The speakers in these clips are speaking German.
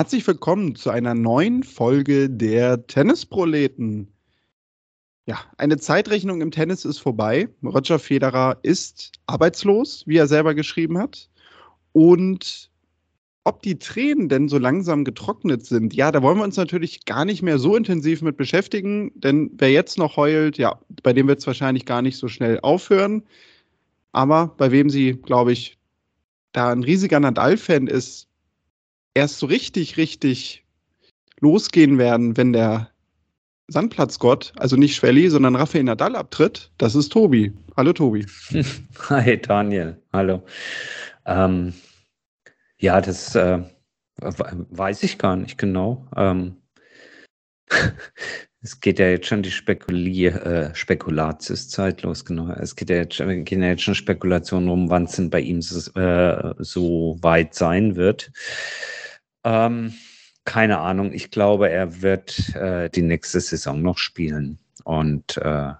Herzlich willkommen zu einer neuen Folge der Tennisproleten. Ja, eine Zeitrechnung im Tennis ist vorbei. Roger Federer ist arbeitslos, wie er selber geschrieben hat. Und ob die Tränen denn so langsam getrocknet sind, ja, da wollen wir uns natürlich gar nicht mehr so intensiv mit beschäftigen, denn wer jetzt noch heult, ja, bei dem wird es wahrscheinlich gar nicht so schnell aufhören. Aber bei wem sie, glaube ich, da ein riesiger Nadal-Fan ist, erst so richtig, richtig losgehen werden, wenn der Sandplatzgott, also nicht Schwelli, sondern Rafael Nadal abtritt, das ist Tobi. Hallo Tobi. Hi Daniel, hallo. Ähm, ja, das äh, weiß ich gar nicht genau. Ähm, es geht ja jetzt schon die Spekulier, äh, Spekulatiuszeit los, genau. Es geht ja jetzt, gehen ja jetzt schon Spekulationen um, wann es denn bei ihm so, äh, so weit sein wird. Ähm, keine Ahnung. Ich glaube, er wird äh, die nächste Saison noch spielen und äh,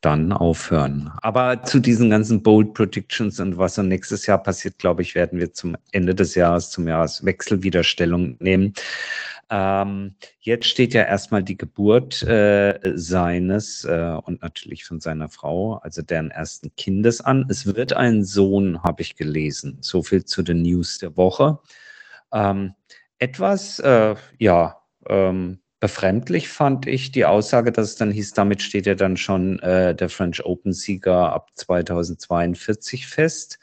dann aufhören. Aber zu diesen ganzen Bold Predictions und was so nächstes Jahr passiert, glaube ich, werden wir zum Ende des Jahres, zum Jahreswechsel wieder Stellung nehmen. Ähm, jetzt steht ja erstmal die Geburt äh, seines äh, und natürlich von seiner Frau, also deren ersten Kindes an. Es wird ein Sohn, habe ich gelesen. So viel zu den News der Woche. Ähm, etwas, äh, ja, ähm, befremdlich fand ich die Aussage, dass es dann hieß, damit steht ja dann schon äh, der French Open-Sieger ab 2042 fest.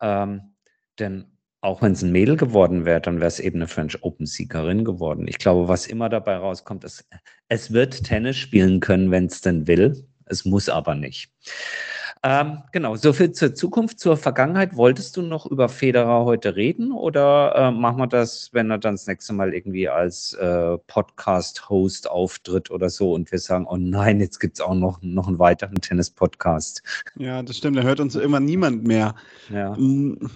Ähm, denn auch wenn es ein Mädel geworden wäre, dann wäre es eben eine French Open-Siegerin geworden. Ich glaube, was immer dabei rauskommt, ist, es wird Tennis spielen können, wenn es denn will. Es muss aber nicht. Ähm, genau, soviel zur Zukunft. Zur Vergangenheit. Wolltest du noch über Federer heute reden oder äh, machen wir das, wenn er dann das nächste Mal irgendwie als äh, Podcast-Host auftritt oder so und wir sagen, oh nein, jetzt gibt es auch noch, noch einen weiteren Tennis-Podcast. Ja, das stimmt, da hört uns immer niemand mehr. Ja. Mm,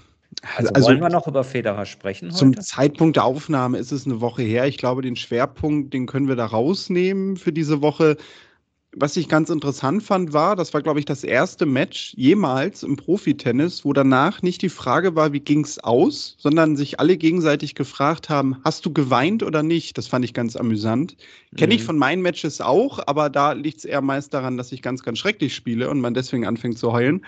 also, also, wollen wir noch über Federer sprechen heute? Zum Zeitpunkt der Aufnahme ist es eine Woche her. Ich glaube, den Schwerpunkt, den können wir da rausnehmen für diese Woche was ich ganz interessant fand, war, das war, glaube ich, das erste Match jemals im Profitennis, wo danach nicht die Frage war, wie ging es aus, sondern sich alle gegenseitig gefragt haben, hast du geweint oder nicht? Das fand ich ganz amüsant. Mhm. Kenne ich von meinen Matches auch, aber da liegt es eher meist daran, dass ich ganz, ganz schrecklich spiele und man deswegen anfängt zu heulen.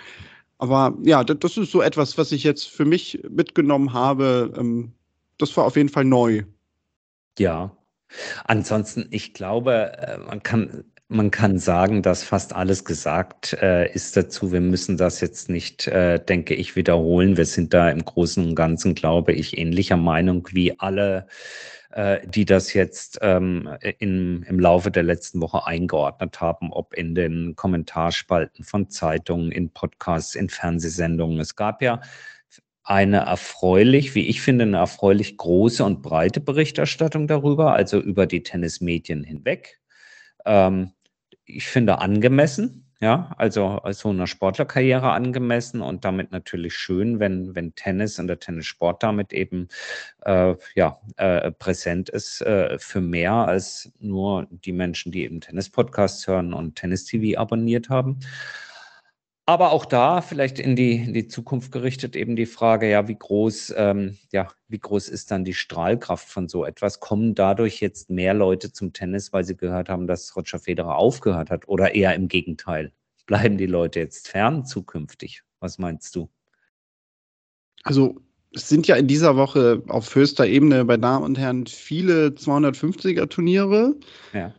Aber ja, das ist so etwas, was ich jetzt für mich mitgenommen habe. Ähm, das war auf jeden Fall neu. Ja, Ansonsten, ich glaube, äh, man kann man kann sagen, dass fast alles gesagt äh, ist dazu. Wir müssen das jetzt nicht, äh, denke ich, wiederholen. Wir sind da im Großen und Ganzen, glaube ich, ähnlicher Meinung wie alle, äh, die das jetzt ähm, in, im Laufe der letzten Woche eingeordnet haben, ob in den Kommentarspalten von Zeitungen, in Podcasts, in Fernsehsendungen. Es gab ja eine erfreulich, wie ich finde, eine erfreulich große und breite Berichterstattung darüber, also über die Tennismedien hinweg. Ähm, ich finde angemessen, ja, also so einer Sportlerkarriere angemessen und damit natürlich schön, wenn, wenn Tennis und der Tennissport damit eben äh, ja, äh, präsent ist äh, für mehr als nur die Menschen, die eben Tennis-Podcasts hören und Tennis-TV abonniert haben. Aber auch da vielleicht in die, in die Zukunft gerichtet eben die Frage, ja, wie groß, ähm, ja, wie groß ist dann die Strahlkraft von so etwas? Kommen dadurch jetzt mehr Leute zum Tennis, weil sie gehört haben, dass Roger Federer aufgehört hat? Oder eher im Gegenteil? Bleiben die Leute jetzt fern zukünftig? Was meinst du? Also es sind ja in dieser Woche auf höchster Ebene bei Damen und Herren viele 250er Turniere. Ja.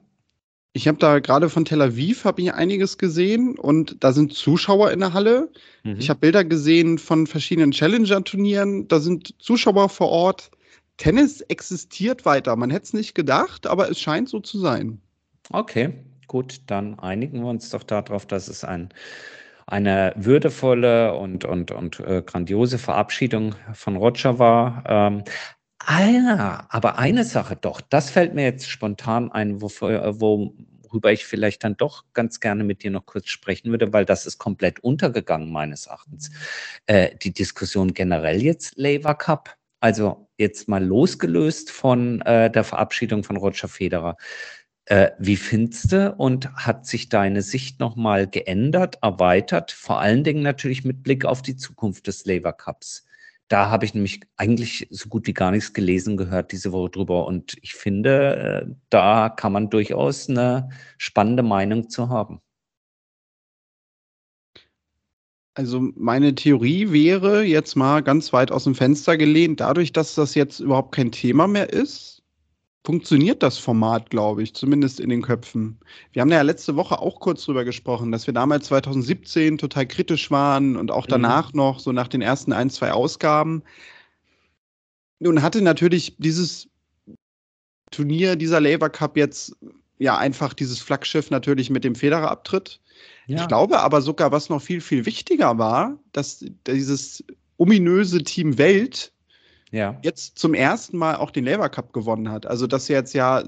Ich habe da gerade von Tel Aviv habe ich einiges gesehen und da sind Zuschauer in der Halle. Mhm. Ich habe Bilder gesehen von verschiedenen Challenger-Turnieren. Da sind Zuschauer vor Ort. Tennis existiert weiter. Man hätte es nicht gedacht, aber es scheint so zu sein. Okay, gut, dann einigen wir uns doch darauf, dass es ein, eine würdevolle und, und, und äh, grandiose Verabschiedung von Roger war. Ähm, Ah, aber eine Sache doch, das fällt mir jetzt spontan ein, äh, worüber ich vielleicht dann doch ganz gerne mit dir noch kurz sprechen würde, weil das ist komplett untergegangen meines Erachtens. Äh, die Diskussion generell jetzt Lever Cup, also jetzt mal losgelöst von äh, der Verabschiedung von Roger Federer. Äh, wie findest du und hat sich deine Sicht nochmal geändert, erweitert, vor allen Dingen natürlich mit Blick auf die Zukunft des Lever Cups? Da habe ich nämlich eigentlich so gut wie gar nichts gelesen gehört diese Woche drüber. Und ich finde, äh, da kann man durchaus eine spannende Meinung zu haben. Also meine Theorie wäre jetzt mal ganz weit aus dem Fenster gelehnt, dadurch, dass das jetzt überhaupt kein Thema mehr ist, funktioniert das Format, glaube ich, zumindest in den Köpfen. Wir haben ja letzte Woche auch kurz drüber gesprochen, dass wir damals 2017 total kritisch waren und auch mhm. danach mhm. noch, so nach den ersten ein, zwei Ausgaben. Nun hatte natürlich dieses Turnier, dieser Labour Cup jetzt ja einfach dieses Flaggschiff natürlich mit dem Federer-Abtritt. Ja. Ich glaube aber sogar, was noch viel, viel wichtiger war, dass dieses ominöse Team Welt ja. jetzt zum ersten Mal auch den Labour Cup gewonnen hat. Also, dass jetzt ja,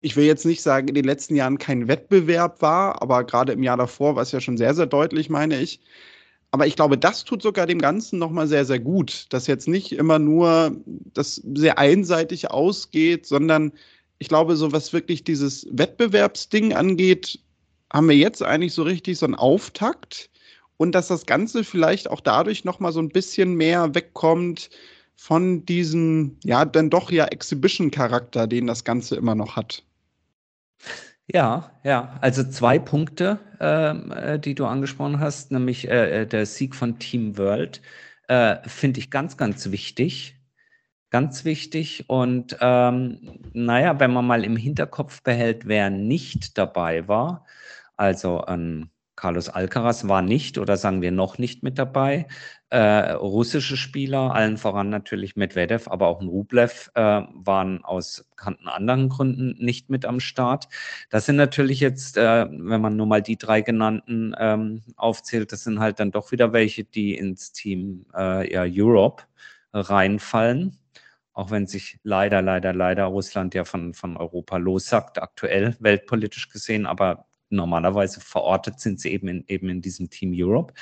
ich will jetzt nicht sagen, in den letzten Jahren kein Wettbewerb war, aber gerade im Jahr davor war es ja schon sehr, sehr deutlich, meine ich. Aber ich glaube, das tut sogar dem Ganzen nochmal sehr, sehr gut, dass jetzt nicht immer nur das sehr einseitig ausgeht, sondern ich glaube, so was wirklich dieses Wettbewerbsding angeht, haben wir jetzt eigentlich so richtig so einen Auftakt und dass das Ganze vielleicht auch dadurch nochmal so ein bisschen mehr wegkommt von diesem, ja, dann doch ja Exhibition-Charakter, den das Ganze immer noch hat. Ja, ja, also zwei Punkte, ähm, äh, die du angesprochen hast, nämlich äh, äh, der Sieg von Team World, äh, finde ich ganz, ganz wichtig. Ganz wichtig. Und ähm, naja, wenn man mal im Hinterkopf behält, wer nicht dabei war, also ein Carlos Alcaraz war nicht oder sagen wir noch nicht mit dabei. Äh, russische Spieler, allen voran natürlich Medvedev, aber auch ein Rublev, äh, waren aus bekannten anderen Gründen nicht mit am Start. Das sind natürlich jetzt, äh, wenn man nur mal die drei genannten ähm, aufzählt, das sind halt dann doch wieder welche, die ins Team äh, ja, Europe reinfallen auch wenn sich leider, leider, leider Russland ja von, von Europa lossagt, aktuell weltpolitisch gesehen, aber normalerweise verortet sind sie eben in, eben in diesem Team Europe.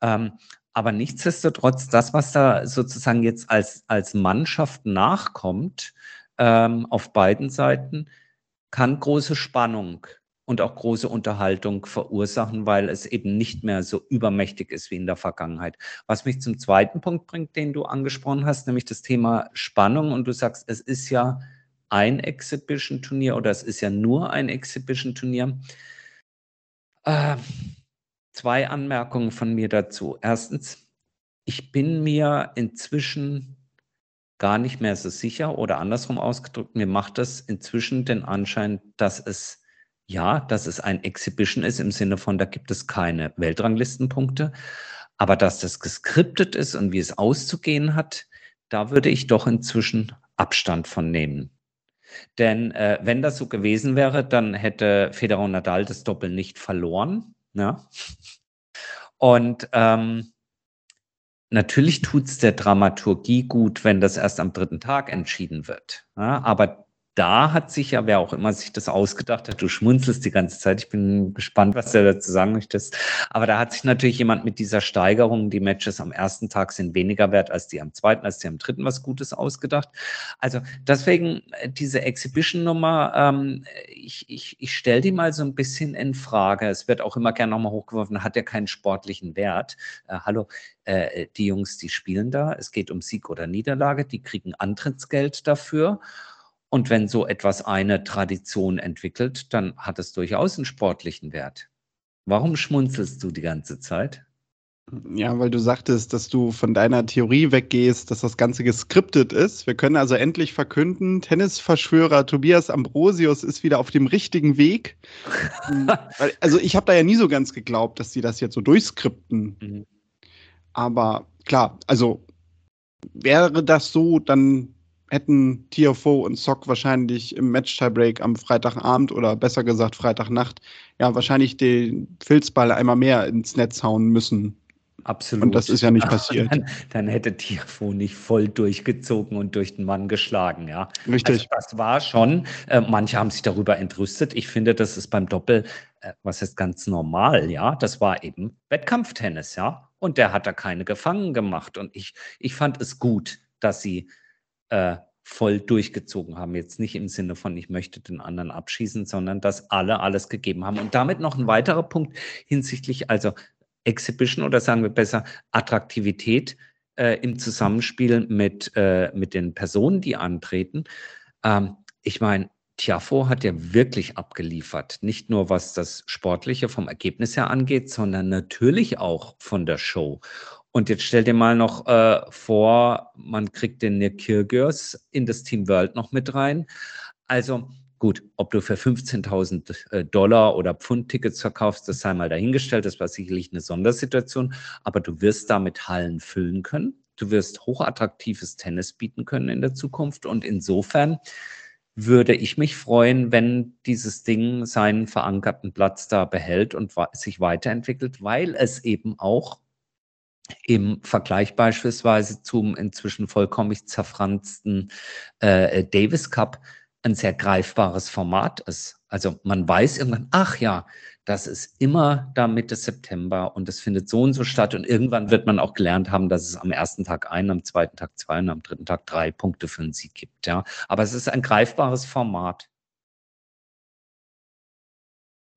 Ähm, aber nichtsdestotrotz, das, was da sozusagen jetzt als, als Mannschaft nachkommt, ähm, auf beiden Seiten, kann große Spannung und auch große Unterhaltung verursachen, weil es eben nicht mehr so übermächtig ist wie in der Vergangenheit. Was mich zum zweiten Punkt bringt, den du angesprochen hast, nämlich das Thema Spannung. Und du sagst, es ist ja ein Exhibition-Turnier oder es ist ja nur ein Exhibition-Turnier. Äh, zwei Anmerkungen von mir dazu. Erstens, ich bin mir inzwischen gar nicht mehr so sicher oder andersrum ausgedrückt, mir macht es inzwischen den Anschein, dass es ja, dass es ein Exhibition ist im Sinne von, da gibt es keine Weltranglistenpunkte, aber dass das geskriptet ist und wie es auszugehen hat, da würde ich doch inzwischen Abstand von nehmen. Denn äh, wenn das so gewesen wäre, dann hätte Federer und Nadal das Doppel nicht verloren. Ja? Und ähm, natürlich tut es der Dramaturgie gut, wenn das erst am dritten Tag entschieden wird. Ja? Aber da hat sich ja, wer auch immer sich das ausgedacht hat, du schmunzelst die ganze Zeit, ich bin gespannt, was du dazu sagen möchtest, aber da hat sich natürlich jemand mit dieser Steigerung, die Matches am ersten Tag sind weniger wert als die am zweiten, als die am dritten, was Gutes ausgedacht. Also deswegen äh, diese Exhibition-Nummer, ähm, ich, ich, ich stelle die mal so ein bisschen in Frage. Es wird auch immer gerne nochmal hochgeworfen, hat ja keinen sportlichen Wert. Äh, hallo, äh, die Jungs, die spielen da, es geht um Sieg oder Niederlage, die kriegen Antrittsgeld dafür. Und wenn so etwas eine Tradition entwickelt, dann hat es durchaus einen sportlichen Wert. Warum schmunzelst du die ganze Zeit? Ja, weil du sagtest, dass du von deiner Theorie weggehst, dass das Ganze geskriptet ist. Wir können also endlich verkünden, Tennisverschwörer Tobias Ambrosius ist wieder auf dem richtigen Weg. also ich habe da ja nie so ganz geglaubt, dass sie das jetzt so durchskripten. Mhm. Aber klar, also wäre das so, dann hätten TFO und Sock wahrscheinlich im Match-Tiebreak am Freitagabend oder besser gesagt Freitagnacht ja wahrscheinlich den Filzball einmal mehr ins Netz hauen müssen. Absolut. Und das ist ja nicht passiert. Dann, dann, hätte TFO nicht voll durchgezogen und durch den Mann geschlagen, ja. Richtig. Also das war schon, äh, manche haben sich darüber entrüstet. Ich finde, das ist beim Doppel, äh, was ist ganz normal, ja. Das war eben Wettkampftennis, ja. Und der hat da keine gefangen gemacht. Und ich, ich fand es gut, dass sie äh, voll durchgezogen haben. Jetzt nicht im Sinne von, ich möchte den anderen abschießen, sondern dass alle alles gegeben haben. Und damit noch ein weiterer Punkt hinsichtlich, also Exhibition oder sagen wir besser Attraktivität. äh, im Zusammenspiel mit, äh, mit den Personen, die antreten. Ähm, ich meine, Tiafo hat ja wirklich abgeliefert. Nicht nur was das Sportliche vom Ergebnis her angeht, sondern natürlich auch von der Show. Und jetzt stell dir mal noch äh, vor, man kriegt den Nick Kyrgios in das Team World noch mit rein. Also gut, ob du für 15.000 äh, Dollar oder Pfund Tickets verkaufst, das sei mal dahingestellt. Das war sicherlich eine Sondersituation. Aber du wirst damit Hallen füllen können. Du wirst hochattraktives Tennis bieten können in der Zukunft. Und insofern würde ich mich freuen, wenn dieses Ding seinen verankerten Platz da behält und sich weiterentwickelt, weil es eben auch im Vergleich beispielsweise zum inzwischen vollkommen zerfransten äh, Davis Cup ein sehr greifbares Format ist. Also man weiß irgendwann, ach ja, das ist immer da Mitte September und es findet so und so statt. Und irgendwann wird man auch gelernt haben, dass es am ersten Tag ein, am zweiten Tag zwei und am dritten Tag drei Punkte für einen Sieg gibt. Ja. Aber es ist ein greifbares Format.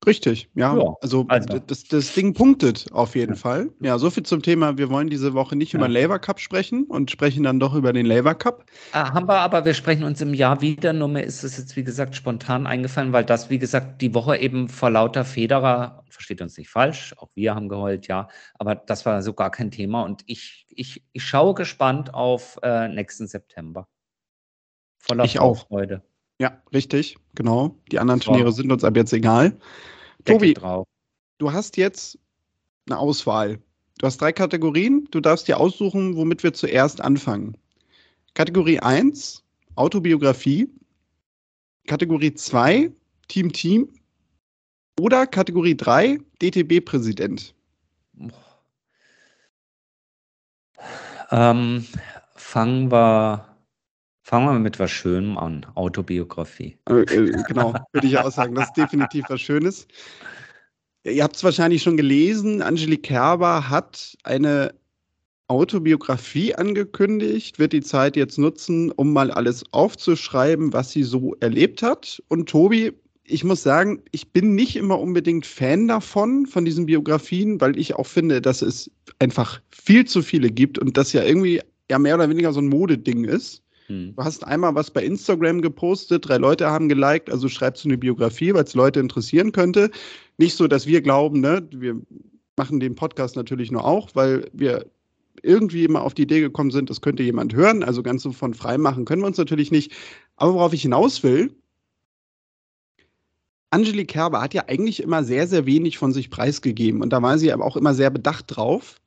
Richtig, ja. ja also, also. Das, das Ding punktet auf jeden ja. Fall. Ja, so viel zum Thema. Wir wollen diese Woche nicht ja. über den Labour Cup sprechen und sprechen dann doch über den Labour Cup. Ah, haben wir, aber wir sprechen uns im Jahr wieder. Nur mir ist es jetzt, wie gesagt, spontan eingefallen, weil das, wie gesagt, die Woche eben vor lauter Federer, versteht uns nicht falsch, auch wir haben geheult, ja, aber das war so gar kein Thema und ich, ich, ich schaue gespannt auf äh, nächsten September. Voller ich Freude. Ja, richtig, genau. Die anderen Turniere sind uns ab jetzt egal. Tobi, du hast jetzt eine Auswahl. Du hast drei Kategorien. Du darfst dir aussuchen, womit wir zuerst anfangen. Kategorie 1, Autobiografie. Kategorie 2, Team Team. Oder Kategorie 3, DTB-Präsident. Ähm, fangen wir Fangen wir mit was Schönem an, Autobiografie. Äh, äh, genau, würde ich auch sagen, das ist definitiv was Schönes. Ihr habt es wahrscheinlich schon gelesen, Angelique Kerber hat eine Autobiografie angekündigt, wird die Zeit jetzt nutzen, um mal alles aufzuschreiben, was sie so erlebt hat. Und Tobi, ich muss sagen, ich bin nicht immer unbedingt Fan davon, von diesen Biografien, weil ich auch finde, dass es einfach viel zu viele gibt und das ja irgendwie ja mehr oder weniger so ein Modeding ist. Hm. Du hast einmal was bei Instagram gepostet, drei Leute haben geliked, also schreibst du eine Biografie, weil es Leute interessieren könnte. Nicht so, dass wir glauben, ne, wir machen den Podcast natürlich nur auch, weil wir irgendwie immer auf die Idee gekommen sind, das könnte jemand hören. Also ganz so von frei machen können wir uns natürlich nicht. Aber worauf ich hinaus will, Angelique Kerber hat ja eigentlich immer sehr, sehr wenig von sich preisgegeben. Und da war sie aber auch immer sehr bedacht drauf.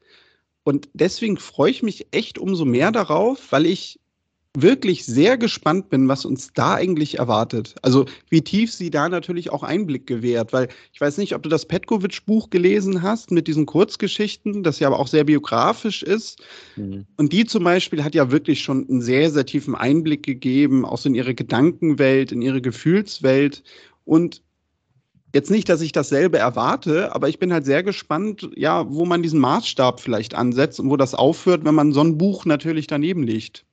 Und deswegen freue ich mich echt umso mehr darauf, weil ich wirklich sehr gespannt bin, was uns da eigentlich erwartet. Also wie tief sie da natürlich auch Einblick gewährt, weil ich weiß nicht, ob du das Petkovic-Buch gelesen hast mit diesen Kurzgeschichten, das ja aber auch sehr biografisch ist. Mhm. Und die zum Beispiel hat ja wirklich schon einen sehr, sehr tiefen Einblick gegeben, auch so in ihre Gedankenwelt, in ihre Gefühlswelt. Und jetzt nicht, dass ich dasselbe erwarte, aber ich bin halt sehr gespannt, ja, wo man diesen Maßstab vielleicht ansetzt und wo das aufhört, wenn man so ein Buch natürlich daneben legt.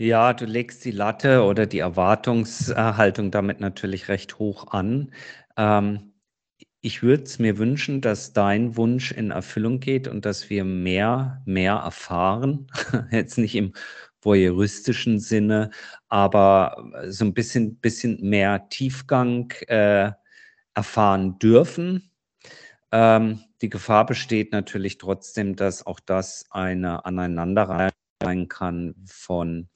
Ja, du legst die Latte oder die Erwartungshaltung damit natürlich recht hoch an. Ähm, ich würde es mir wünschen, dass dein Wunsch in Erfüllung geht und dass wir mehr, mehr erfahren. Jetzt nicht im voyeuristischen Sinne, aber so ein bisschen, bisschen mehr Tiefgang äh, erfahren dürfen. Ähm, die Gefahr besteht natürlich trotzdem, dass auch das eine Aneinanderreihung sein kann von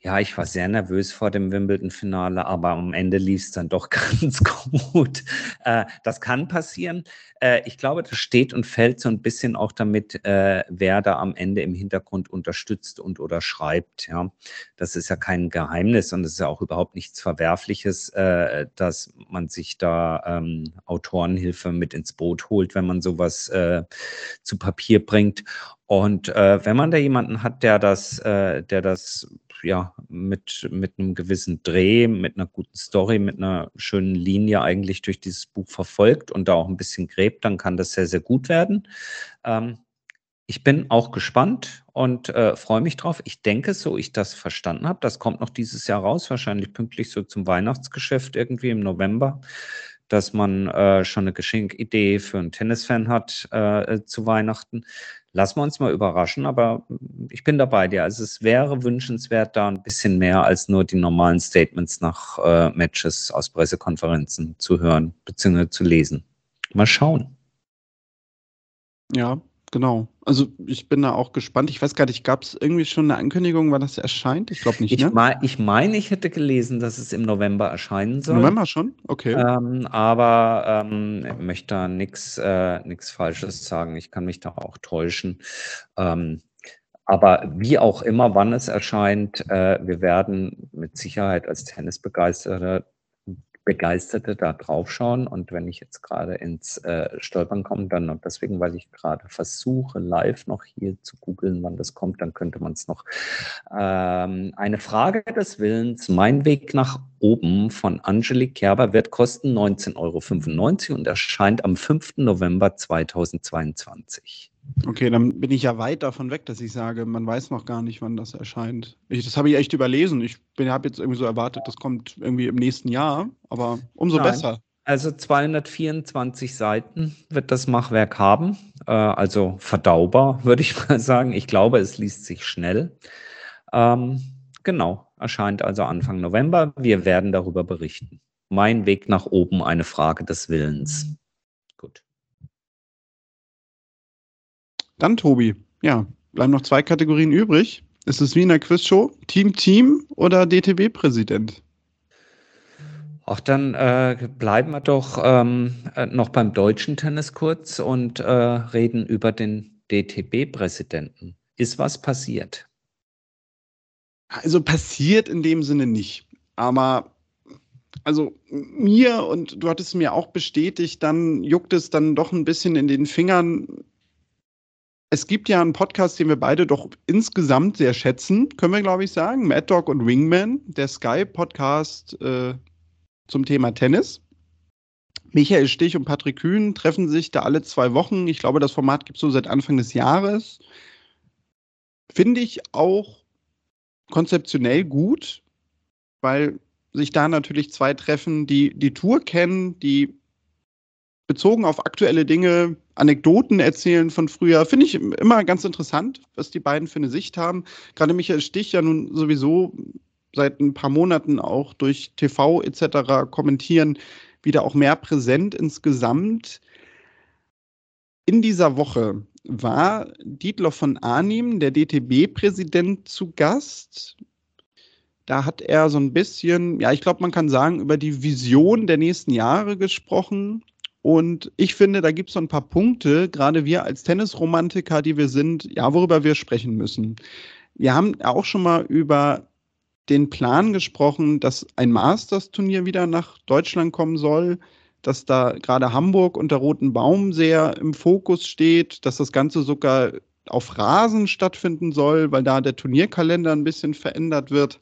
ja, ich war sehr nervös vor dem Wimbledon-Finale, aber am Ende lief es dann doch ganz gut. Äh, das kann passieren. Äh, ich glaube, das steht und fällt so ein bisschen auch damit, äh, wer da am Ende im Hintergrund unterstützt und oder schreibt. Ja, das ist ja kein Geheimnis und es ist ja auch überhaupt nichts Verwerfliches, äh, dass man sich da ähm, Autorenhilfe mit ins Boot holt, wenn man sowas äh, zu Papier bringt. Und äh, wenn man da jemanden hat, der das, der das ja mit, mit einem gewissen Dreh, mit einer guten Story, mit einer schönen Linie eigentlich durch dieses Buch verfolgt und da auch ein bisschen gräbt, dann kann das sehr, sehr gut werden. Ähm, ich bin auch gespannt und äh, freue mich drauf. Ich denke, so ich das verstanden habe, das kommt noch dieses Jahr raus, wahrscheinlich pünktlich so zum Weihnachtsgeschäft irgendwie im November dass man äh, schon eine Geschenkidee für einen Tennisfan hat äh, zu Weihnachten. Lassen wir uns mal überraschen, aber ich bin dabei dir. Also es wäre wünschenswert, da ein bisschen mehr als nur die normalen Statements nach äh, Matches aus Pressekonferenzen zu hören bzw. zu lesen. Mal schauen. Ja, Genau. Also ich bin da auch gespannt. Ich weiß gar nicht, gab es irgendwie schon eine Ankündigung, wann das erscheint? Ich glaube nicht. Ich, ne? mein, ich meine, ich hätte gelesen, dass es im November erscheinen soll. November schon? Okay. Ähm, aber ähm, ich möchte da nichts äh, Falsches sagen. Ich kann mich da auch täuschen. Ähm, aber wie auch immer, wann es erscheint, äh, wir werden mit Sicherheit als Tennisbegeisterte Begeisterte da drauf schauen. Und wenn ich jetzt gerade ins äh, Stolpern komme, dann und deswegen, weil ich gerade versuche, live noch hier zu googeln, wann das kommt, dann könnte man es noch. Ähm, eine Frage des Willens, mein Weg nach oben von Angelique Kerber wird kosten 19,95 Euro und erscheint am 5. November 2022. Okay, dann bin ich ja weit davon weg, dass ich sage, man weiß noch gar nicht, wann das erscheint. Ich, das habe ich echt überlesen. Ich habe jetzt irgendwie so erwartet, das kommt irgendwie im nächsten Jahr, aber umso Nein. besser. Also 224 Seiten wird das Machwerk haben, äh, also verdaubar, würde ich mal sagen. Ich glaube, es liest sich schnell. Ähm, genau, erscheint also Anfang November. Wir werden darüber berichten. Mein Weg nach oben, eine Frage des Willens. Gut. Dann, Tobi, ja, bleiben noch zwei Kategorien übrig. Ist es wie in der Quizshow? Team Team oder DTB-Präsident? Auch dann äh, bleiben wir doch ähm, äh, noch beim deutschen Tennis kurz und äh, reden über den DTB-Präsidenten. Ist was passiert? Also passiert in dem Sinne nicht. Aber also mir und du hattest mir auch bestätigt, dann juckt es dann doch ein bisschen in den Fingern, es gibt ja einen Podcast, den wir beide doch insgesamt sehr schätzen, können wir, glaube ich, sagen. Mad Dog und Wingman, der Sky-Podcast äh, zum Thema Tennis. Michael Stich und Patrick Kühn treffen sich da alle zwei Wochen. Ich glaube, das Format gibt es so seit Anfang des Jahres. Finde ich auch konzeptionell gut, weil sich da natürlich zwei treffen, die die Tour kennen, die bezogen auf aktuelle Dinge Anekdoten erzählen von früher. Finde ich immer ganz interessant, was die beiden für eine Sicht haben. Gerade Michael Stich ja nun sowieso seit ein paar Monaten auch durch TV etc. kommentieren, wieder auch mehr präsent insgesamt. In dieser Woche war Dietloff von Arnim, der DTB-Präsident, zu Gast. Da hat er so ein bisschen, ja, ich glaube, man kann sagen, über die Vision der nächsten Jahre gesprochen. Und ich finde, da gibt es so ein paar Punkte, gerade wir als Tennisromantiker, die wir sind, ja, worüber wir sprechen müssen. Wir haben auch schon mal über den Plan gesprochen, dass ein Masters-Turnier wieder nach Deutschland kommen soll, dass da gerade Hamburg unter Roten Baum sehr im Fokus steht, dass das Ganze sogar auf Rasen stattfinden soll, weil da der Turnierkalender ein bisschen verändert wird.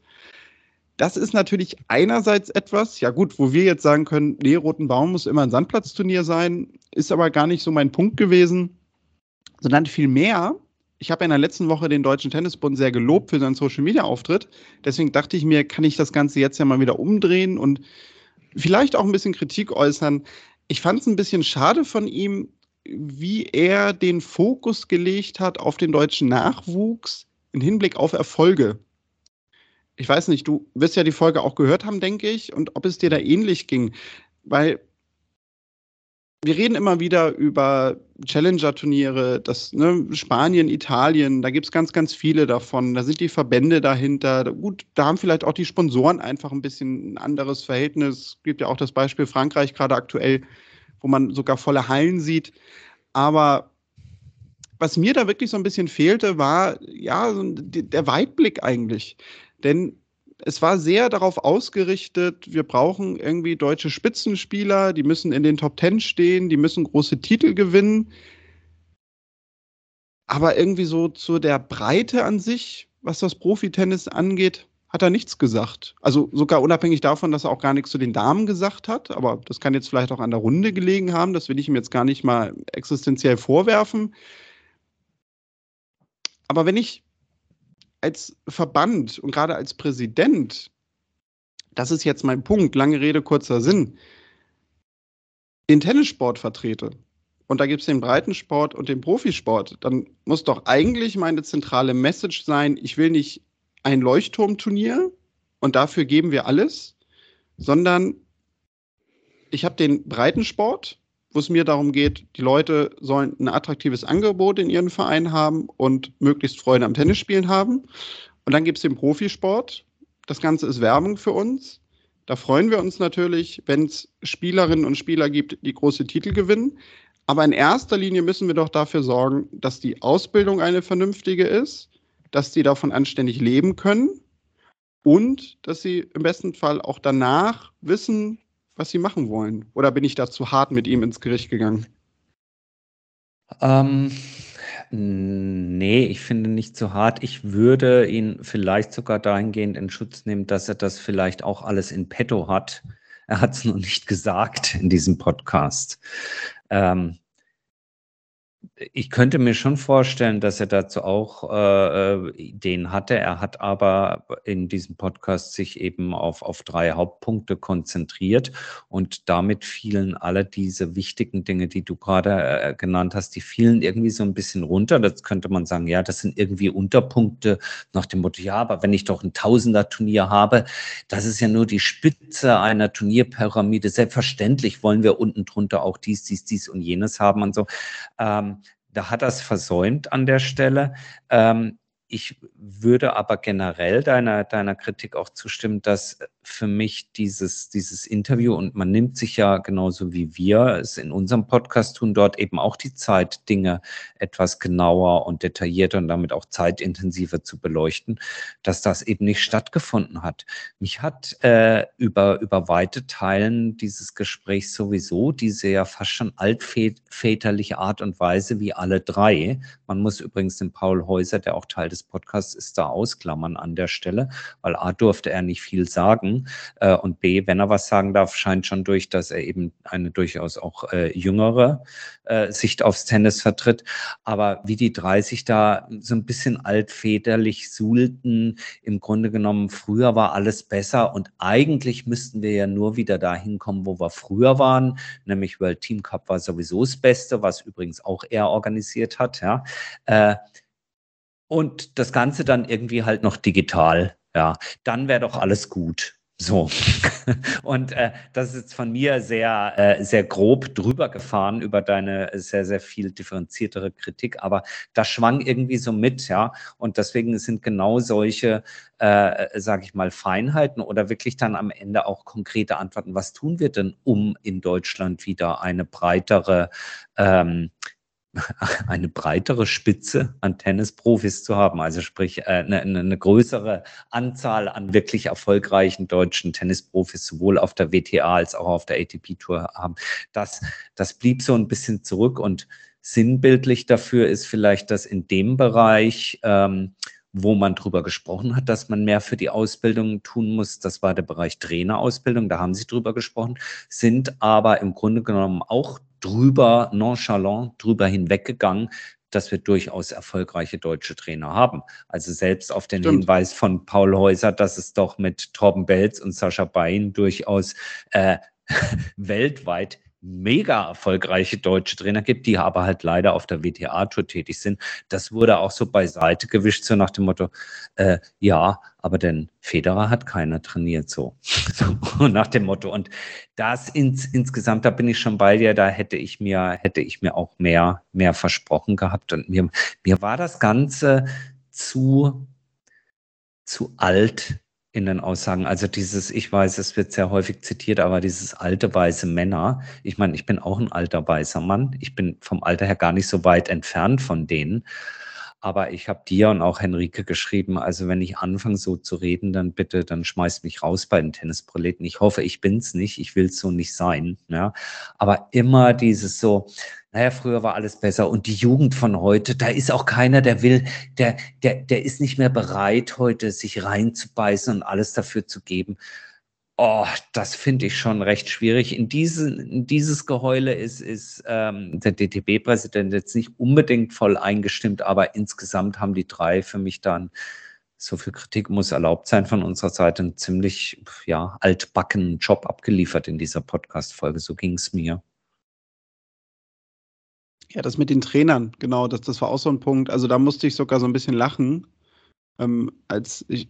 Das ist natürlich einerseits etwas, ja gut, wo wir jetzt sagen können, nee, Roten Baum muss immer ein Sandplatzturnier sein, ist aber gar nicht so mein Punkt gewesen, sondern vielmehr, ich habe in der letzten Woche den Deutschen Tennisbund sehr gelobt für seinen Social-Media-Auftritt. Deswegen dachte ich mir, kann ich das Ganze jetzt ja mal wieder umdrehen und vielleicht auch ein bisschen Kritik äußern. Ich fand es ein bisschen schade von ihm, wie er den Fokus gelegt hat auf den deutschen Nachwuchs im Hinblick auf Erfolge ich weiß nicht, du wirst ja die Folge auch gehört haben, denke ich, und ob es dir da ähnlich ging. Weil wir reden immer wieder über Challenger-Turniere, das ne, Spanien, Italien, da gibt es ganz, ganz viele davon. Da sind die Verbände dahinter. Gut, da haben vielleicht auch die Sponsoren einfach ein bisschen ein anderes Verhältnis. Es gibt ja auch das Beispiel Frankreich gerade aktuell, wo man sogar volle Hallen sieht. Aber was mir da wirklich so ein bisschen fehlte, war ja der Weitblick eigentlich. Denn es war sehr darauf ausgerichtet, wir brauchen irgendwie deutsche Spitzenspieler, die müssen in den Top Ten stehen, die müssen große Titel gewinnen. Aber irgendwie so zu der Breite an sich, was das Profitennis angeht, hat er nichts gesagt. Also sogar unabhängig davon, dass er auch gar nichts zu den Damen gesagt hat. Aber das kann jetzt vielleicht auch an der Runde gelegen haben. Das will ich ihm jetzt gar nicht mal existenziell vorwerfen. Aber wenn ich als Verband und gerade als Präsident, das ist jetzt mein Punkt, lange Rede, kurzer Sinn, den Tennissport vertrete, und da gibt es den Breitensport und den Profisport, dann muss doch eigentlich meine zentrale Message sein, ich will nicht ein Leuchtturmturnier und dafür geben wir alles, sondern ich habe den Breitensport, wo es mir darum geht, die Leute sollen ein attraktives Angebot in ihren Verein haben und möglichst Freude am Tennisspielen haben. Und dann gibt es den Profisport. Das Ganze ist Werbung für uns. Da freuen wir uns natürlich, wenn es Spielerinnen und Spieler gibt, die große Titel gewinnen. Aber in erster Linie müssen wir doch dafür sorgen, dass die Ausbildung eine vernünftige ist, dass sie davon anständig leben können und dass sie im besten Fall auch danach wissen, was sie machen wollen. Oder bin ich da zu hart mit ihm ins Gericht gegangen? Ähm, nee, ich finde nicht zu hart. Ich würde ihn vielleicht sogar dahingehend in Schutz nehmen, dass er das vielleicht auch alles in petto hat. Er hat es noch nicht gesagt in diesem Podcast. Ähm, ich könnte mir schon vorstellen, dass er dazu auch äh, äh, Ideen hatte. Er hat aber in diesem Podcast sich eben auf, auf drei Hauptpunkte konzentriert und damit fielen alle diese wichtigen Dinge, die du gerade äh, genannt hast, die fielen irgendwie so ein bisschen runter. Das könnte man sagen, ja, das sind irgendwie Unterpunkte nach dem Motto, ja, aber wenn ich doch ein Tausender-Turnier habe, das ist ja nur die Spitze einer Turnierpyramide. Selbstverständlich wollen wir unten drunter auch dies, dies, dies und jenes haben und so. Ähm, da hat er es versäumt an der Stelle. Ähm, ich würde aber generell deiner, deiner Kritik auch zustimmen, dass für mich dieses, dieses Interview und man nimmt sich ja genauso wie wir es in unserem Podcast tun, dort eben auch die Zeit, Dinge etwas genauer und detaillierter und damit auch zeitintensiver zu beleuchten, dass das eben nicht stattgefunden hat. Mich hat äh, über, über weite Teilen dieses Gesprächs sowieso diese ja fast schon altväterliche Art und Weise wie alle drei. Man muss übrigens den Paul Häuser, der auch Teil des Podcasts ist, da ausklammern an der Stelle, weil A durfte er nicht viel sagen äh, und B, wenn er was sagen darf, scheint schon durch, dass er eben eine durchaus auch äh, jüngere äh, Sicht aufs Tennis vertritt. Aber wie die 30 da so ein bisschen altväterlich suhlten, im Grunde genommen, früher war alles besser und eigentlich müssten wir ja nur wieder dahin kommen, wo wir früher waren, nämlich World Team Cup war sowieso das Beste, was übrigens auch er organisiert hat, ja. Äh, und das Ganze dann irgendwie halt noch digital, ja, dann wäre doch alles gut. So. Und äh, das ist jetzt von mir sehr, äh, sehr grob drüber gefahren über deine sehr, sehr viel differenziertere Kritik, aber das schwang irgendwie so mit, ja. Und deswegen sind genau solche, äh, sage ich mal, Feinheiten oder wirklich dann am Ende auch konkrete Antworten. Was tun wir denn, um in Deutschland wieder eine breitere ähm, eine breitere Spitze an Tennisprofis zu haben, also sprich eine, äh, eine, größere Anzahl an wirklich erfolgreichen deutschen Tennisprofis sowohl auf der WTA als auch auf der ATP-Tour haben. Das, das blieb so ein bisschen zurück und sinnbildlich dafür ist vielleicht, dass in dem Bereich ähm, wo man drüber gesprochen hat, dass man mehr für die Ausbildung tun muss. Das war der Bereich Trainerausbildung, da haben Sie drüber gesprochen, sind aber im Grunde genommen auch drüber nonchalant drüber hinweggegangen, dass wir durchaus erfolgreiche deutsche Trainer haben. Also selbst auf den Stimmt. Hinweis von Paul Häuser, dass es doch mit Torben Belz und Sascha Bein durchaus äh, weltweit mega erfolgreiche deutsche Trainer gibt, die aber halt leider auf der WTA-Tour tätig sind. Das wurde auch so beiseite gewischt, so nach dem Motto, äh, ja, aber denn Federer hat keiner trainiert so. so nach dem Motto. Und das ins, insgesamt, da bin ich schon bei dir, da hätte ich mir, hätte ich mir auch mehr, mehr versprochen gehabt. Und mir, mir war das Ganze zu, zu alt in den Aussagen. Also dieses, ich weiß, es wird sehr häufig zitiert, aber dieses alte weiße Männer. Ich meine, ich bin auch ein alter weißer Mann. Ich bin vom Alter her gar nicht so weit entfernt von denen. Aber ich habe dir und auch Henrike geschrieben, also wenn ich anfange so zu reden, dann bitte, dann schmeißt mich raus bei den Tennisproleten. Ich hoffe, ich bin's nicht. Ich will es so nicht sein. Ja. Aber immer dieses so, naja, früher war alles besser. Und die Jugend von heute, da ist auch keiner, der will, der, der, der ist nicht mehr bereit, heute sich reinzubeißen und alles dafür zu geben. Oh, das finde ich schon recht schwierig. In, diesen, in dieses Geheule ist, ist ähm, der DTB-Präsident jetzt nicht unbedingt voll eingestimmt, aber insgesamt haben die drei für mich dann, so viel Kritik muss erlaubt sein von unserer Seite, einen ziemlich ja, altbackenen Job abgeliefert in dieser Podcast-Folge. So ging es mir. Ja, das mit den Trainern, genau, das, das war auch so ein Punkt. Also da musste ich sogar so ein bisschen lachen, ähm, als ich,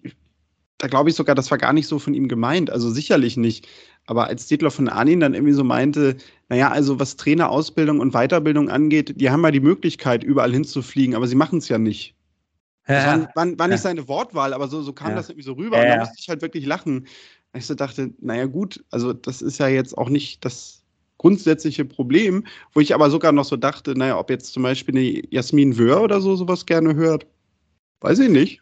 da glaube ich sogar, das war gar nicht so von ihm gemeint, also sicherlich nicht. Aber als Dietler von Arnin dann irgendwie so meinte, naja, also was Trainerausbildung und Weiterbildung angeht, die haben ja die Möglichkeit, überall hinzufliegen, aber sie machen es ja nicht. Das war, war, war nicht seine Wortwahl, aber so, so kam ja. das irgendwie so rüber. Und da musste ich halt wirklich lachen. Ich so dachte, naja, gut, also das ist ja jetzt auch nicht das grundsätzliche Problem, wo ich aber sogar noch so dachte, naja, ob jetzt zum Beispiel eine Jasmin Wöhr oder so sowas gerne hört, weiß ich nicht.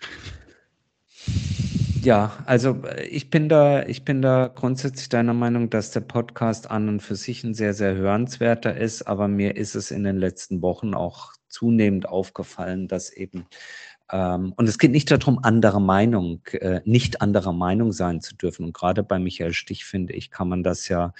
Ja, also äh, ich bin da, ich bin da grundsätzlich deiner Meinung, dass der Podcast an und für sich ein sehr, sehr hörenswerter ist, aber mir ist es in den letzten Wochen auch zunehmend aufgefallen, dass eben ähm, und es geht nicht darum, anderer Meinung, äh, nicht anderer Meinung sein zu dürfen. Und gerade bei Michael Stich, finde ich, kann man das ja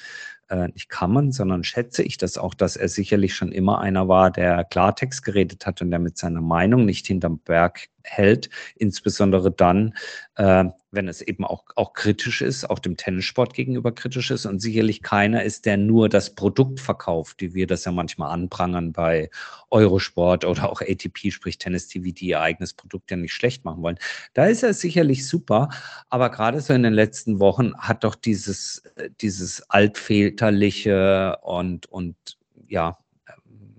äh, nicht kann man, sondern schätze ich das auch, dass er sicherlich schon immer einer war, der Klartext geredet hat und der mit seiner Meinung nicht hinterm Berg hält, insbesondere dann, äh, wenn es eben auch, auch kritisch ist, auch dem Tennissport gegenüber kritisch ist und sicherlich keiner ist, der nur das Produkt verkauft, wie wir das ja manchmal anprangern bei Eurosport oder auch ATP, sprich Tennis TV, die ihr eigenes Produkt ja nicht schlecht machen wollen. Da ist er sicherlich super, aber gerade so in den letzten Wochen hat doch dieses, äh, dieses altväterliche und, und ja,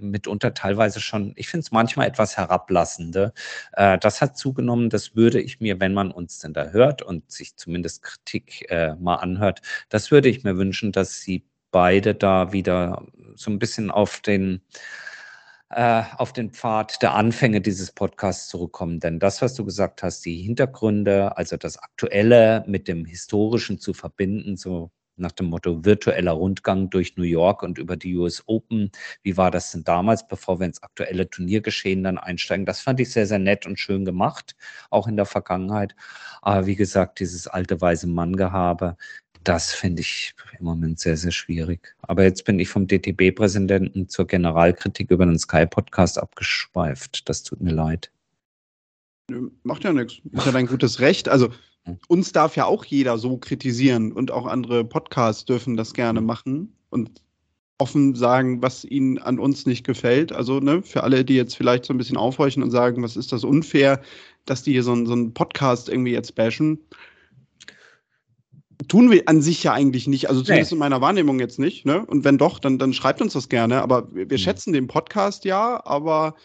mitunter teilweise schon, ich finde es manchmal etwas herablassende. Äh, das hat zugenommen, das würde ich mir, wenn man uns denn da hört und sich zumindest Kritik äh, mal anhört, das würde ich mir wünschen, dass sie beide da wieder so ein bisschen auf den äh, auf den Pfad der Anfänge dieses Podcasts zurückkommen. Denn das, was du gesagt hast, die Hintergründe, also das Aktuelle mit dem Historischen zu verbinden, so nach dem Motto virtueller Rundgang durch New York und über die US Open. Wie war das denn damals, bevor wir ins aktuelle Turniergeschehen dann einsteigen? Das fand ich sehr, sehr nett und schön gemacht, auch in der Vergangenheit. Aber wie gesagt, dieses alte weise Manngehabe, das finde ich im Moment sehr, sehr schwierig. Aber jetzt bin ich vom DTB-Präsidenten zur Generalkritik über den Sky-Podcast abgeschweift. Das tut mir leid. Macht ja nichts. Ist ja dein gutes Recht. Also uns darf ja auch jeder so kritisieren und auch andere Podcasts dürfen das gerne mhm. machen und offen sagen, was ihnen an uns nicht gefällt. Also ne, für alle, die jetzt vielleicht so ein bisschen aufhorchen und sagen, was ist das unfair, dass die hier so, so einen Podcast irgendwie jetzt bashen. Tun wir an sich ja eigentlich nicht, also zumindest nee. in meiner Wahrnehmung jetzt nicht. Ne? Und wenn doch, dann, dann schreibt uns das gerne. Aber wir, wir mhm. schätzen den Podcast ja, aber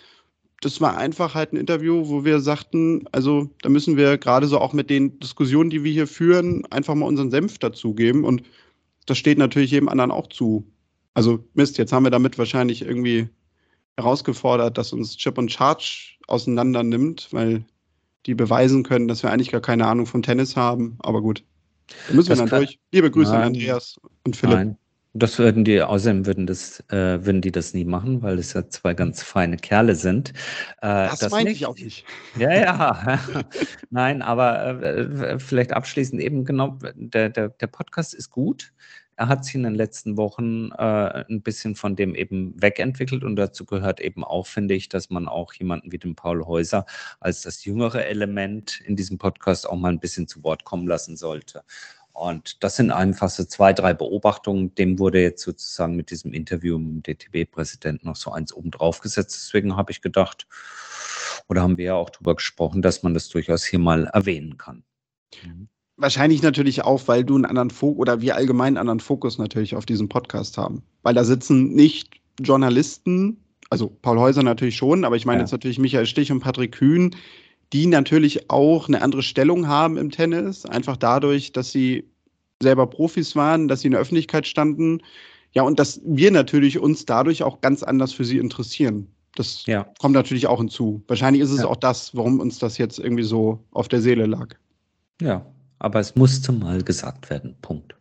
das war einfach halt ein Interview, wo wir sagten, also da müssen wir gerade so auch mit den Diskussionen, die wir hier führen, einfach mal unseren Senf dazugeben. Und das steht natürlich jedem anderen auch zu. Also Mist, jetzt haben wir damit wahrscheinlich irgendwie herausgefordert, dass uns Chip und Charge auseinander nimmt, weil die beweisen können, dass wir eigentlich gar keine Ahnung vom Tennis haben. Aber gut, da müssen das wir dann durch. Liebe Grüße Nein. an Andreas und Philipp. Nein. Das würden die, außerdem würden das, äh, würden die das nie machen, weil es ja zwei ganz feine Kerle sind. Äh, das, das meine ich auch nicht. Ja, ja. Nein, aber äh, vielleicht abschließend eben genau, der, der, der Podcast ist gut. Er hat sich in den letzten Wochen äh, ein bisschen von dem eben wegentwickelt und dazu gehört eben auch, finde ich, dass man auch jemanden wie den Paul Häuser als das jüngere Element in diesem Podcast auch mal ein bisschen zu Wort kommen lassen sollte. Und das sind einfach so zwei, drei Beobachtungen. Dem wurde jetzt sozusagen mit diesem Interview mit dem DTB-Präsidenten noch so eins oben drauf gesetzt. Deswegen habe ich gedacht, oder haben wir ja auch darüber gesprochen, dass man das durchaus hier mal erwähnen kann. Mhm. Wahrscheinlich natürlich auch, weil du einen anderen Fokus oder wir allgemein einen anderen Fokus natürlich auf diesem Podcast haben. Weil da sitzen nicht Journalisten, also Paul Häuser natürlich schon, aber ich meine ja. jetzt natürlich Michael Stich und Patrick Kühn, die natürlich auch eine andere Stellung haben im Tennis, einfach dadurch, dass sie selber Profis waren, dass sie in der Öffentlichkeit standen. Ja, und dass wir natürlich uns dadurch auch ganz anders für sie interessieren. Das ja. kommt natürlich auch hinzu. Wahrscheinlich ist es ja. auch das, warum uns das jetzt irgendwie so auf der Seele lag. Ja, aber es musste mal gesagt werden. Punkt.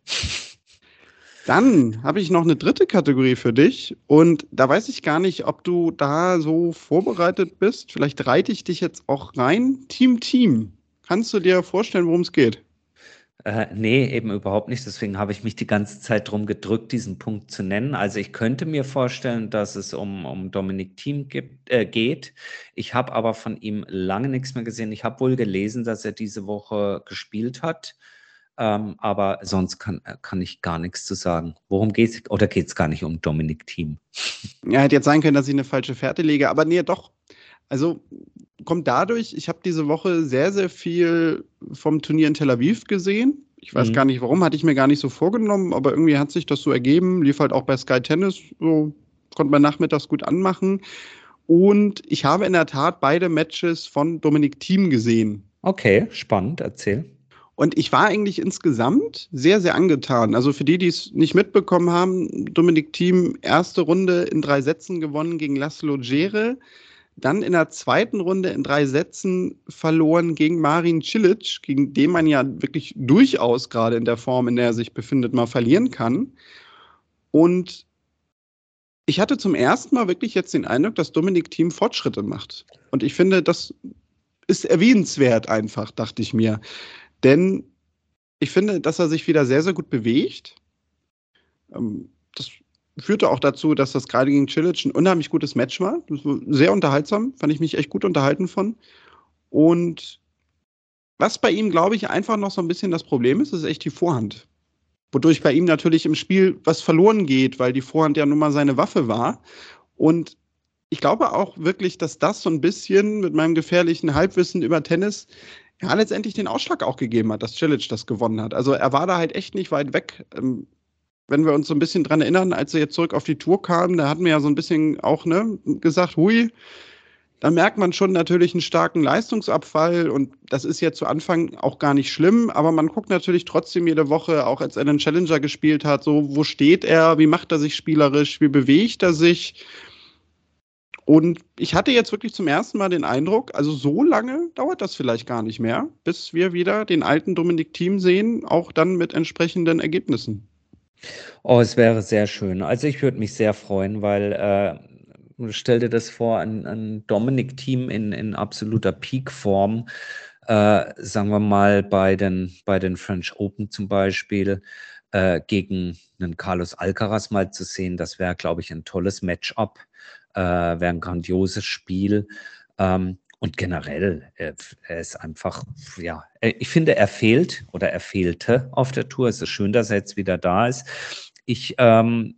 Dann habe ich noch eine dritte Kategorie für dich und da weiß ich gar nicht, ob du da so vorbereitet bist. Vielleicht reite ich dich jetzt auch rein. Team Team. Kannst du dir vorstellen, worum es geht? Äh, nee, eben überhaupt nicht. Deswegen habe ich mich die ganze Zeit drum gedrückt, diesen Punkt zu nennen. Also ich könnte mir vorstellen, dass es um, um Dominik Thiem gibt, äh, geht. Ich habe aber von ihm lange nichts mehr gesehen. Ich habe wohl gelesen, dass er diese Woche gespielt hat. Ähm, aber sonst kann, kann ich gar nichts zu sagen. Worum geht es? Oder geht es gar nicht um Dominik Team? Ja, hätte jetzt sein können, dass ich eine falsche Fährte lege, aber nee, doch. Also kommt dadurch, ich habe diese Woche sehr, sehr viel vom Turnier in Tel Aviv gesehen. Ich weiß mhm. gar nicht warum, hatte ich mir gar nicht so vorgenommen, aber irgendwie hat sich das so ergeben. Lief halt auch bei Sky Tennis, so konnte man nachmittags gut anmachen. Und ich habe in der Tat beide Matches von Dominik Thiem gesehen. Okay, spannend, erzähl. Und ich war eigentlich insgesamt sehr, sehr angetan. Also für die, die es nicht mitbekommen haben, Dominik Thiem erste Runde in drei Sätzen gewonnen gegen Laszlo Gere. Dann in der zweiten Runde in drei Sätzen verloren gegen Marin Cilic, gegen den man ja wirklich durchaus gerade in der Form, in der er sich befindet, mal verlieren kann. Und ich hatte zum ersten Mal wirklich jetzt den Eindruck, dass Dominik Team Fortschritte macht. Und ich finde, das ist erwähnenswert einfach, dachte ich mir. Denn ich finde, dass er sich wieder sehr, sehr gut bewegt. Ähm, das führte auch dazu, dass das gerade gegen Cilic ein unheimlich gutes Match war sehr unterhaltsam, fand ich mich echt gut unterhalten von. Und was bei ihm, glaube ich, einfach noch so ein bisschen das Problem ist, ist echt die Vorhand wodurch bei ihm natürlich im Spiel was verloren geht, weil die Vorhand ja nun mal seine Waffe war. Und ich glaube auch wirklich, dass das so ein bisschen mit meinem gefährlichen Halbwissen über Tennis ja letztendlich den Ausschlag auch gegeben hat, dass Cilic das gewonnen hat. Also er war da halt echt nicht weit weg. Ähm, wenn wir uns so ein bisschen dran erinnern, als er jetzt zurück auf die Tour kam, da hatten wir ja so ein bisschen auch ne, gesagt, hui, da merkt man schon natürlich einen starken Leistungsabfall und das ist ja zu Anfang auch gar nicht schlimm, aber man guckt natürlich trotzdem jede Woche, auch als er den Challenger gespielt hat, so, wo steht er, wie macht er sich spielerisch, wie bewegt er sich. Und ich hatte jetzt wirklich zum ersten Mal den Eindruck, also so lange dauert das vielleicht gar nicht mehr, bis wir wieder den alten Dominik Team sehen, auch dann mit entsprechenden Ergebnissen. Oh, es wäre sehr schön. Also ich würde mich sehr freuen, weil äh, stell dir das vor, ein, ein Dominik-Team in, in absoluter Peak-Form, äh, sagen wir mal bei den, bei den French Open zum Beispiel, äh, gegen einen Carlos Alcaraz mal zu sehen, das wäre, glaube ich, ein tolles Matchup, äh, wäre ein grandioses Spiel. Ähm, und generell, er, er, ist einfach, ja, ich finde, er fehlt oder er fehlte auf der Tour. Es ist schön, dass er jetzt wieder da ist. Ich ähm,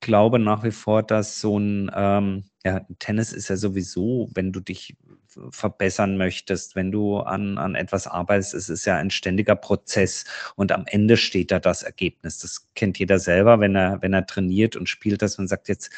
glaube nach wie vor, dass so ein ähm, ja, Tennis ist ja sowieso, wenn du dich verbessern möchtest, wenn du an, an etwas arbeitest, es ist ja ein ständiger Prozess und am Ende steht da das Ergebnis. Das kennt jeder selber, wenn er, wenn er trainiert und spielt das und sagt jetzt,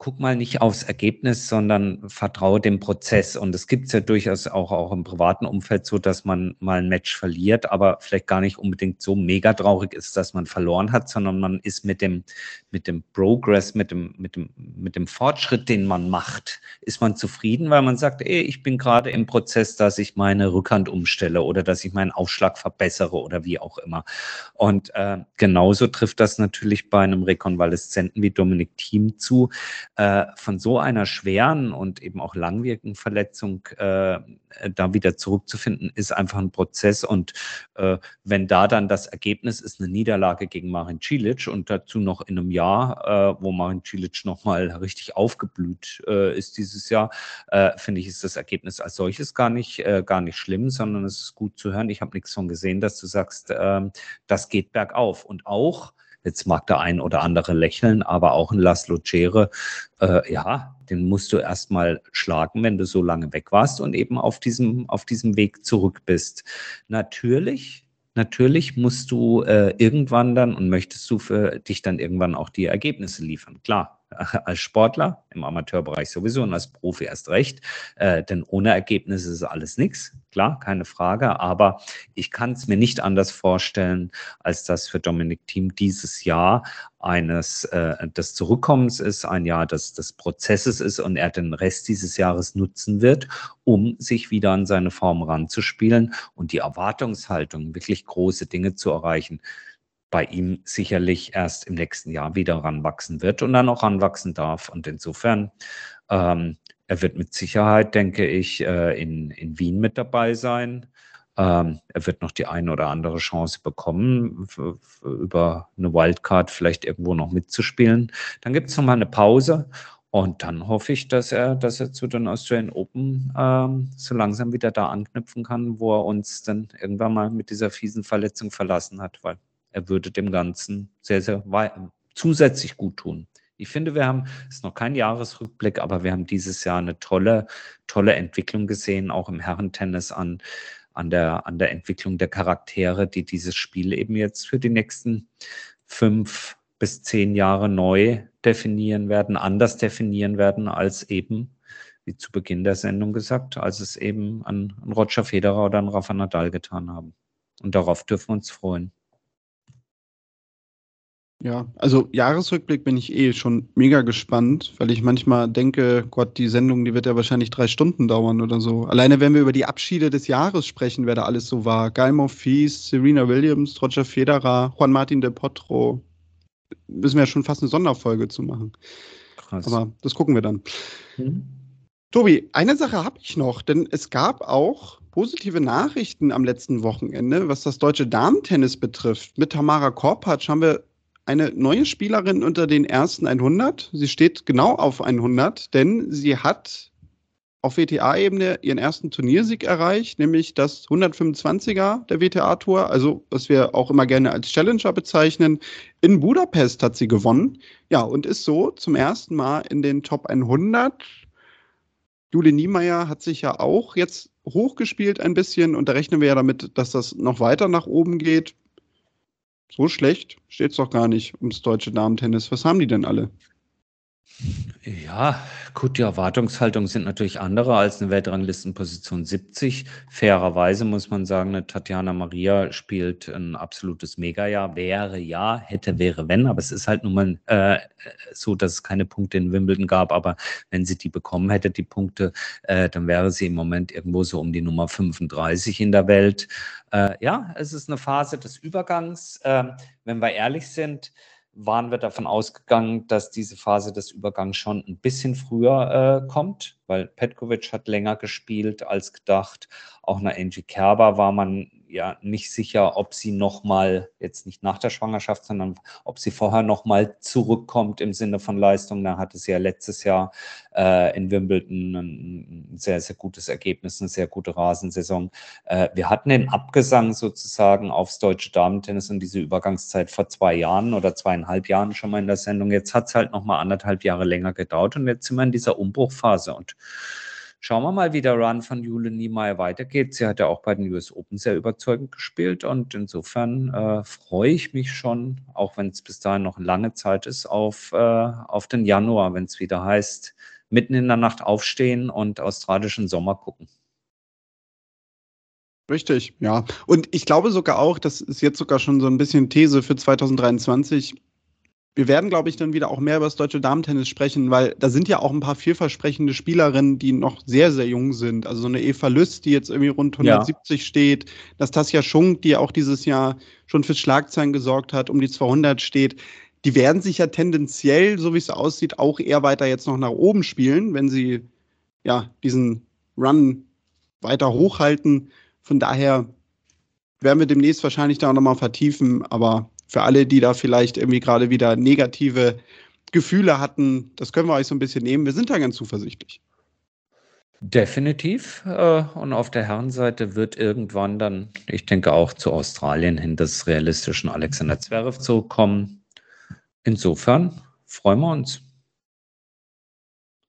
guck mal nicht aufs Ergebnis, sondern vertraue dem Prozess. Und es gibt es ja durchaus auch, auch im privaten Umfeld so, dass man mal ein Match verliert, aber vielleicht gar nicht unbedingt so mega traurig ist, dass man verloren hat, sondern man ist mit dem, mit dem Progress, mit dem, mit dem, mit dem Fortschritt, den man macht, ist man zufrieden, weil man sagt, ey, ich bin gerade im Prozess, dass ich meine Rückhand umstelle oder dass ich meinen Aufschlag verbessere oder wie auch immer. Und äh, genauso trifft das natürlich bei einem Rekonvaleszenten wie Dominik Thiem zu äh, von so einer schweren und eben auch langwierigen Verletzung äh, da wieder zurückzufinden, ist einfach ein Prozess. Und äh, wenn da dann das Ergebnis ist eine Niederlage gegen Marin Cilic und dazu noch in einem Jahr, äh, wo Marin Cilic nochmal richtig aufgeblüht äh, ist dieses Jahr, äh, finde ich, ist das Ergebnis als solches gar nicht, äh, gar nicht schlimm, sondern es ist gut zu hören. Ich habe nichts von gesehen, dass du sagst, äh, das geht bergauf. Und auch Jetzt mag der ein oder andere lächeln, aber auch ein Laszlo Cere, äh, ja, den musst du erstmal schlagen, wenn du so lange weg warst und eben auf diesem, auf diesem Weg zurück bist. Natürlich natürlich musst du äh, irgendwann dann und möchtest du für dich dann irgendwann auch die Ergebnisse liefern. Klar, als Sportler, im Amateurbereich sowieso und als Profi erst recht, äh, denn ohne Ergebnisse ist alles nichts, klar, keine Frage, aber ich kann es mir nicht anders vorstellen, als dass für Dominik Thiem dieses Jahr eines äh, des Zurückkommens ist, ein Jahr des, des Prozesses ist und er den Rest dieses Jahres nutzen wird, um sich wieder an seine Form ranzuspielen und die Erwartungshaltung, wirklich große Dinge zu erreichen, bei ihm sicherlich erst im nächsten Jahr wieder ranwachsen wird und dann auch ranwachsen darf. Und insofern, ähm, er wird mit Sicherheit, denke ich, äh, in, in Wien mit dabei sein. Ähm, er wird noch die eine oder andere Chance bekommen, über eine Wildcard vielleicht irgendwo noch mitzuspielen. Dann gibt es nochmal eine Pause Und dann hoffe ich, dass er, dass er zu den Australian Open ähm, so langsam wieder da anknüpfen kann, wo er uns dann irgendwann mal mit dieser fiesen Verletzung verlassen hat, weil er würde dem Ganzen sehr, sehr zusätzlich gut tun. Ich finde, wir haben, es ist noch kein Jahresrückblick, aber wir haben dieses Jahr eine tolle, tolle Entwicklung gesehen, auch im Herrentennis an, an, der, an der Entwicklung der Charaktere, die dieses Spiel eben jetzt für die nächsten fünf bis zehn Jahre neu definieren werden, anders definieren werden als eben, wie zu Beginn der Sendung gesagt, als es eben an, an Roger Federer oder an Rafa Nadal getan haben. Und darauf dürfen wir uns freuen. Ja, also Jahresrückblick bin ich eh schon mega gespannt, weil ich manchmal denke, Gott, die Sendung, die wird ja wahrscheinlich drei Stunden dauern oder so. Alleine wenn wir über die Abschiede des Jahres sprechen, wer da alles so war. Guy Monfils, Serena Williams, Roger Federer, Juan Martin del Potro. Müssen wir ja schon fast eine Sonderfolge zu machen. Krass. Aber das gucken wir dann. Mhm. Tobi, eine Sache habe ich noch, denn es gab auch positive Nachrichten am letzten Wochenende, was das deutsche Damentennis betrifft. Mit Tamara Korpatsch haben wir eine neue Spielerin unter den ersten 100. Sie steht genau auf 100, denn sie hat auf WTA-Ebene ihren ersten Turniersieg erreicht, nämlich das 125er der WTA-Tour, also was wir auch immer gerne als Challenger bezeichnen. In Budapest hat sie gewonnen, ja, und ist so zum ersten Mal in den Top 100. Jule Niemeyer hat sich ja auch jetzt hochgespielt ein bisschen und da rechnen wir ja damit, dass das noch weiter nach oben geht so schlecht steht es doch gar nicht ums deutsche Damentennis. Was haben die denn alle? Ja, gut, die Erwartungshaltungen sind natürlich andere als eine Weltranglistenposition 70. Fairerweise muss man sagen, eine Tatjana Maria spielt ein absolutes Megajahr. Wäre ja, hätte, wäre, wenn. Aber es ist halt nun mal äh, so, dass es keine Punkte in Wimbledon gab. Aber wenn sie die bekommen hätte, die Punkte, äh, dann wäre sie im Moment irgendwo so um die Nummer 35 in der Welt. Äh, ja, es ist eine Phase des Übergangs. Ähm, wenn wir ehrlich sind, waren wir davon ausgegangen, dass diese Phase des Übergangs schon ein bisschen früher äh, kommt, weil Petkovic hat länger gespielt als gedacht. Auch nach Angie Kerber war man ja nicht sicher, ob sie nochmal, jetzt nicht nach der Schwangerschaft, sondern ob sie vorher nochmal zurückkommt im Sinne von Leistung. Da hatte sie ja letztes Jahr äh, in Wimbledon ein sehr, sehr gutes Ergebnis, eine sehr gute Rasensaison. Äh, wir hatten den Abgesang sozusagen aufs deutsche Damentennis und diese Übergangszeit vor zwei Jahren oder zweieinhalb Jahren schon mal in der Sendung. Jetzt hat es halt nochmal anderthalb Jahre länger gedauert und jetzt sind wir in dieser Umbruchphase und Schauen wir mal, wie der Run von Jule Niemeyer weitergeht. Sie hat ja auch bei den US Open sehr überzeugend gespielt und insofern äh, freue ich mich schon, auch wenn es bis dahin noch lange Zeit ist, auf, äh, auf den Januar, wenn es wieder heißt, mitten in der Nacht aufstehen und australischen Sommer gucken. Richtig, ja. Und ich glaube sogar auch, das ist jetzt sogar schon so ein bisschen These für 2023 wir werden, glaube ich, dann wieder auch mehr über das deutsche Damentennis sprechen, weil da sind ja auch ein paar vielversprechende Spielerinnen, die noch sehr, sehr jung sind. Also so eine Eva Lüst, die jetzt irgendwie rund 170 ja. steht, Nastasia Schunk, die auch dieses Jahr schon fürs Schlagzeilen gesorgt hat, um die 200 steht. Die werden sich ja tendenziell, so wie es aussieht, auch eher weiter jetzt noch nach oben spielen, wenn sie ja diesen Run weiter hochhalten. Von daher werden wir demnächst wahrscheinlich da auch nochmal vertiefen, aber für alle, die da vielleicht irgendwie gerade wieder negative Gefühle hatten, das können wir euch so ein bisschen nehmen. Wir sind da ganz zuversichtlich. Definitiv. Äh, und auf der Herrenseite wird irgendwann dann, ich denke auch zu Australien hin, des realistischen Alexander Zverev zurückkommen. Insofern freuen wir uns.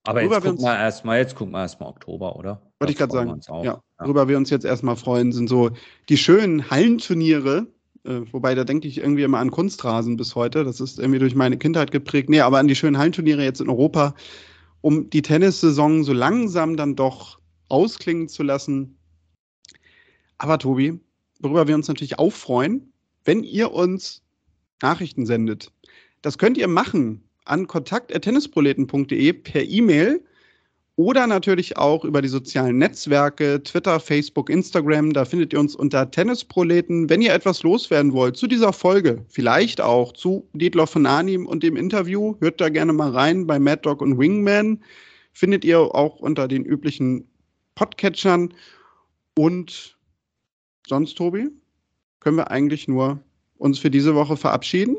Aber jetzt gucken, wir erstmal, jetzt gucken wir erstmal Oktober, oder? Wollte ich gerade sagen. Ja, ja. Worüber wir uns jetzt erstmal freuen, sind so die schönen Hallenturniere, äh, wobei, da denke ich irgendwie immer an Kunstrasen bis heute. Das ist irgendwie durch meine Kindheit geprägt. Nee, aber an die schönen Hallenturniere jetzt in Europa, um die Tennissaison so langsam dann doch ausklingen zu lassen. Aber Tobi, worüber wir uns natürlich auch freuen, wenn ihr uns Nachrichten sendet. Das könnt ihr machen an kontakt.tennisproleten.de per E-Mail oder natürlich auch über die sozialen Netzwerke, Twitter, Facebook, Instagram. Da findet ihr uns unter Tennisproleten. Wenn ihr etwas loswerden wollt zu dieser Folge, vielleicht auch zu Dietloff von Arnim und dem Interview, hört da gerne mal rein bei Mad Dog und Wingman. Findet ihr auch unter den üblichen Podcatchern. Und sonst, Tobi, können wir eigentlich nur uns für diese Woche verabschieden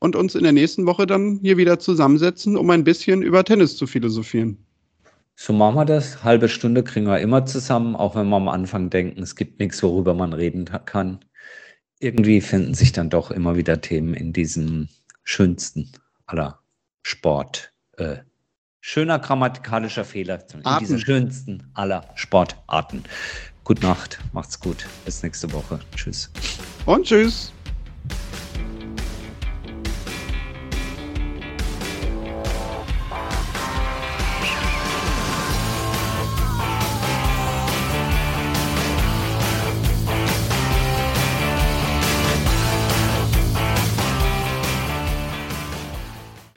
und uns in der nächsten Woche dann hier wieder zusammensetzen, um ein bisschen über Tennis zu philosophieren. So machen wir das. Halbe Stunde kriegen wir immer zusammen, auch wenn wir am Anfang denken, es gibt nichts, worüber man reden kann. Irgendwie finden sich dann doch immer wieder Themen in diesem schönsten aller Sport. Äh, schöner grammatikalischer Fehler. In Arten. dieser schönsten aller Sportarten. Gute Nacht, macht's gut. Bis nächste Woche. Tschüss. Und tschüss.